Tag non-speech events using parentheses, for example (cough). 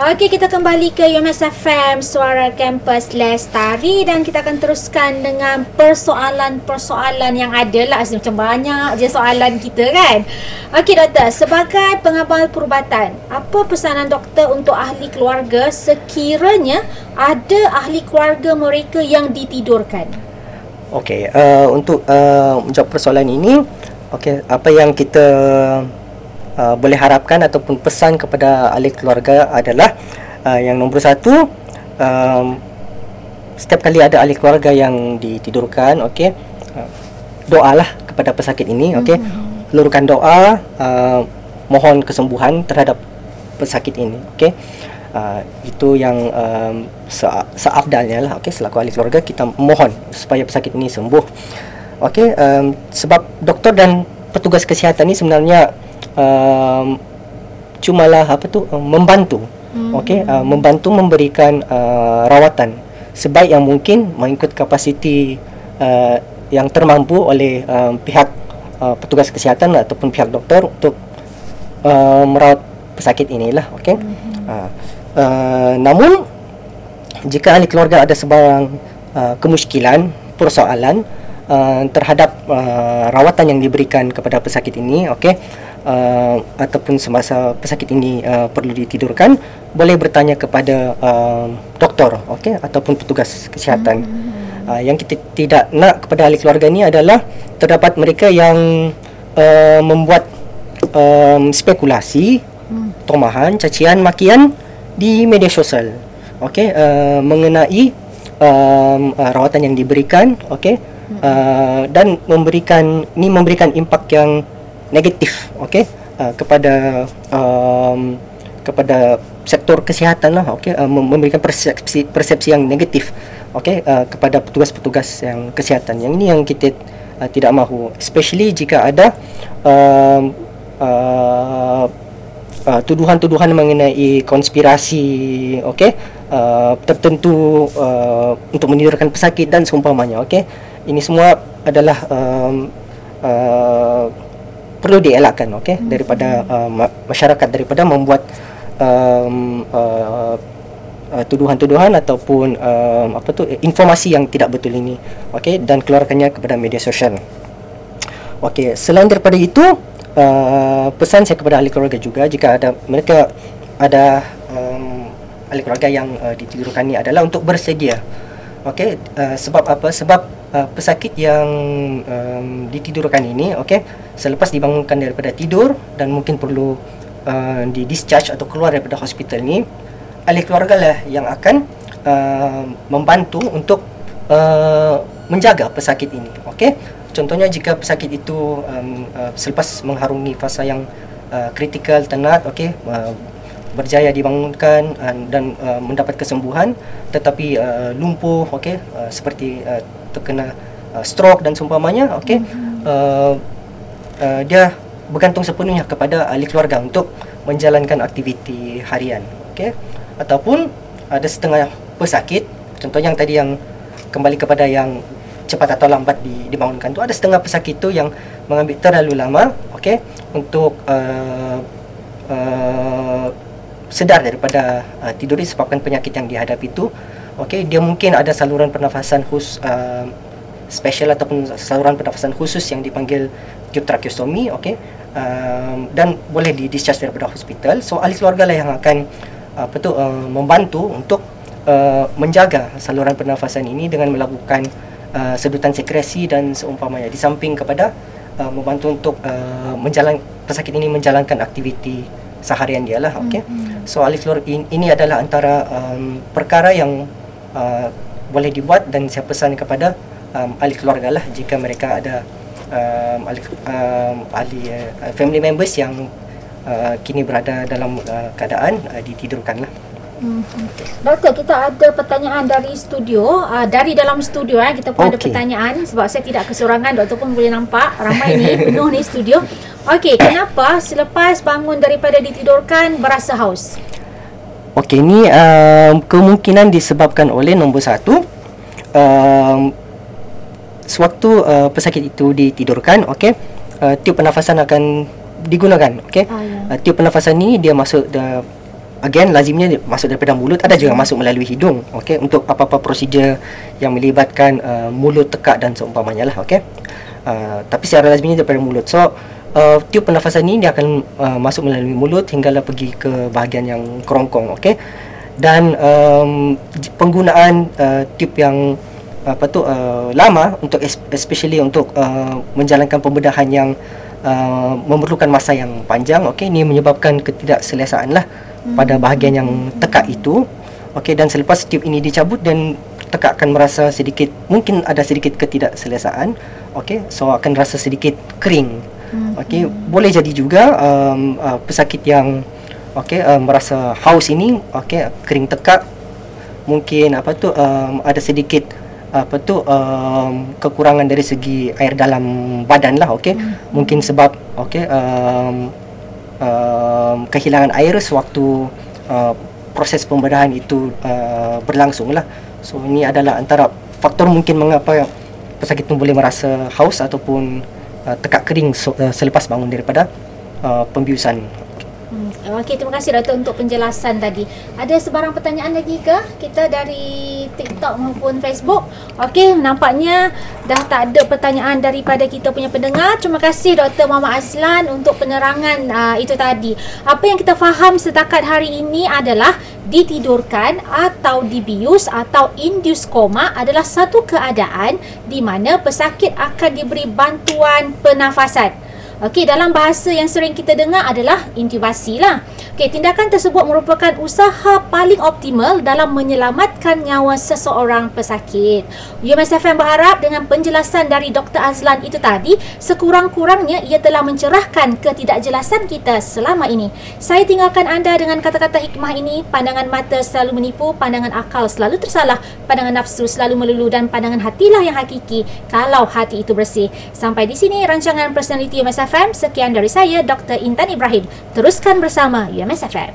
Okey, kita kembali ke UMS FM Suara Kampus Lestari dan kita akan teruskan dengan persoalan-persoalan yang ada lah macam banyak je soalan kita kan. Okey doktor, sebagai pengabal perubatan, apa pesanan doktor untuk ahli keluarga sekiranya ada ahli keluarga mereka yang ditidurkan? Okey, uh, untuk uh, menjawab persoalan ini, okey, apa yang kita uh, boleh harapkan ataupun pesan kepada ahli keluarga adalah uh, yang nombor satu um, setiap kali ada ahli keluarga yang ditidurkan okey uh, doalah kepada pesakit ini okey mm-hmm. lurukan doa uh, mohon kesembuhan terhadap pesakit ini okey uh, itu yang um, se- seafdalnya lah okey selaku ahli keluarga. Kita mohon supaya pesakit ini sembuh okey um, sebab doktor dan petugas kesihatan ini sebenarnya um, cumalah apa tu um, membantu hmm. okey uh, membantu memberikan uh, rawatan sebaik yang mungkin mengikut kapasiti uh, yang termampu oleh um, pihak uh, petugas kesihatan ataupun pihak doktor untuk uh, merawat pesakit inilah okey hmm. uh, uh, namun jika ahli keluarga ada sebarang uh, kemusykilan persoalan uh, terhadap uh, rawatan yang diberikan kepada pesakit ini okey uh, ataupun semasa pesakit ini uh, perlu ditidurkan boleh bertanya kepada uh, doktor okey ataupun petugas kesihatan hmm. uh, yang kita tidak nak kepada ahli keluarga ini adalah terdapat mereka yang uh, membuat um, spekulasi hmm. tomahan cacian makian di media sosial okey uh, mengenai um, uh, rawatan yang diberikan okey hmm. uh, dan memberikan ini memberikan impak yang negatif okey uh, kepada um, kepada sektor kesihatan lah okey uh, memberikan persepsi persepsi yang negatif okey uh, kepada petugas-petugas yang kesihatan. Yang ini yang kita uh, tidak mahu. Especially jika ada um, uh, uh, tuduhan-tuduhan mengenai konspirasi okey uh, tertentu uh, untuk menidurkan pesakit dan seumpamanya okey ini semua adalah um, uh, perlu dielakkan okey? Hmm. daripada uh, masyarakat daripada membuat um, uh, uh, tuduhan-tuduhan ataupun um, apa tu informasi yang tidak betul ini okey? Dan keluarkannya kepada media sosial. Okey selain daripada itu uh, pesan saya kepada ahli keluarga juga jika ada mereka ada um, ahli keluarga yang uh, ditidurkan ini adalah untuk bersedia okey uh, sebab apa? Sebab uh, pesakit yang um, ditidurkan ini okey selepas dibangunkan daripada tidur dan mungkin perlu uh, di discharge atau keluar daripada hospital ni ahli keluarga lah yang akan uh, membantu untuk uh, menjaga pesakit ini okey. Contohnya jika pesakit itu um, uh, selepas mengharungi fasa yang uh, kritikal tenat okey uh, berjaya dibangunkan uh, dan uh, mendapat kesembuhan tetapi uh, lumpuh okey uh, seperti uh, terkena uh, stroke dan seumpamanya okey mm-hmm. uh, uh, dia bergantung sepenuhnya kepada ahli keluarga untuk menjalankan aktiviti harian okey ataupun ada setengah pesakit contoh yang tadi yang kembali kepada yang cepat atau lambat di, dibangunkan tu ada setengah pesakit tu yang mengambil terlalu lama okey untuk uh, uh, sedar daripada uh, tidur disebabkan penyakit yang dihadapi itu okey dia mungkin ada saluran pernafasan khusus uh, special ataupun saluran pernafasan khusus yang dipanggil tracheostomy okey um, dan boleh di discharge daripada hospital. So ahli keluarga lah yang akan uh, apa tu uh, membantu untuk uh, menjaga saluran pernafasan ini dengan melakukan uh, sedutan sekresi dan seumpamanya. Di samping kepada uh, membantu untuk uh, menjalan pesakit ini menjalankan aktiviti seharian dia lah okey mm-hmm. So ahli keluarga in, ini adalah antara um, perkara yang uh, boleh dibuat dan saya pesan kepada um, ahli keluarga lah jika mereka ada um, ahli, um, ahli uh, family members yang uh, kini berada dalam uh, keadaan uh, ditidurkan lah Hmm. Doktor, kita ada pertanyaan dari studio. Uh, dari dalam studio eh, kita pun okay. ada pertanyaan sebab saya tidak kesorangan. Doktor pun boleh nampak ramai ni (laughs) penuh ni studio. Okey, kenapa selepas bangun daripada ditidurkan berasa haus? Okey, ni um, kemungkinan disebabkan oleh nombor satu. Um, sewaktu uh, pesakit itu ditidurkan, okey, uh, tiup pernafasan akan digunakan. Okey, oh, ya. uh, tiup pernafasan ni dia masuk the again lazimnya masuk daripada mulut ada juga masuk melalui hidung okey? Untuk apa-apa prosedur yang melibatkan uh, mulut tekak dan seumpamanya lah okey? Uh, tapi secara lazimnya daripada mulut. So uh, tiup pernafasan ini dia akan uh, masuk melalui mulut hinggalah pergi ke bahagian yang kerongkong okey? Dan um, penggunaan uh, tiup yang apa tu uh, lama untuk es- especially untuk uh, menjalankan pembedahan yang uh, memerlukan masa yang panjang okey? Ini menyebabkan ketidakselesaan lah pada bahagian yang tekak itu okey dan selepas tiup ini dicabut dan tekak akan merasa sedikit mungkin ada sedikit ketidakselesaan okey so akan rasa sedikit kering. Okey boleh jadi juga um, uh, pesakit yang okey uh, merasa haus ini okey kering tekak mungkin apa tu um, ada sedikit apa tu um, kekurangan dari segi air dalam badan lah okey. Mungkin sebab okey um, um, kehilangan air sewaktu uh, proses pembedahan itu uh, berlangsung lah. So ini adalah antara faktor mungkin mengapa pesakit itu boleh merasa haus ataupun uh, tekak kering so, uh, selepas bangun daripada uh, pembiusan Hmm. Okey, terima kasih Doktor untuk penjelasan tadi. Ada sebarang pertanyaan lagi ke kita dari TikTok maupun Facebook? Okey, nampaknya dah tak ada pertanyaan daripada kita punya pendengar. Terima kasih Dr. Muhammad Azlan untuk penerangan uh, itu tadi. Apa yang kita faham setakat hari ini adalah ditidurkan atau dibius atau induced koma adalah satu keadaan di mana pesakit akan diberi bantuan pernafasan. Okey, dalam bahasa yang sering kita dengar adalah intubasi lah. Okey, tindakan tersebut merupakan usaha paling optimal dalam menyelamatkan nyawa seseorang pesakit. UMSFM berharap dengan penjelasan dari Dr. Azlan itu tadi, sekurang-kurangnya ia telah mencerahkan ketidakjelasan kita selama ini. Saya tinggalkan anda dengan kata-kata hikmah ini, pandangan mata selalu menipu, pandangan akal selalu tersalah, pandangan nafsu selalu melulu dan pandangan hatilah yang hakiki kalau hati itu bersih. Sampai di sini rancangan personality UMSFM. Sekian dari saya, Dr. Intan Ibrahim. Teruskan bersama UMSFM.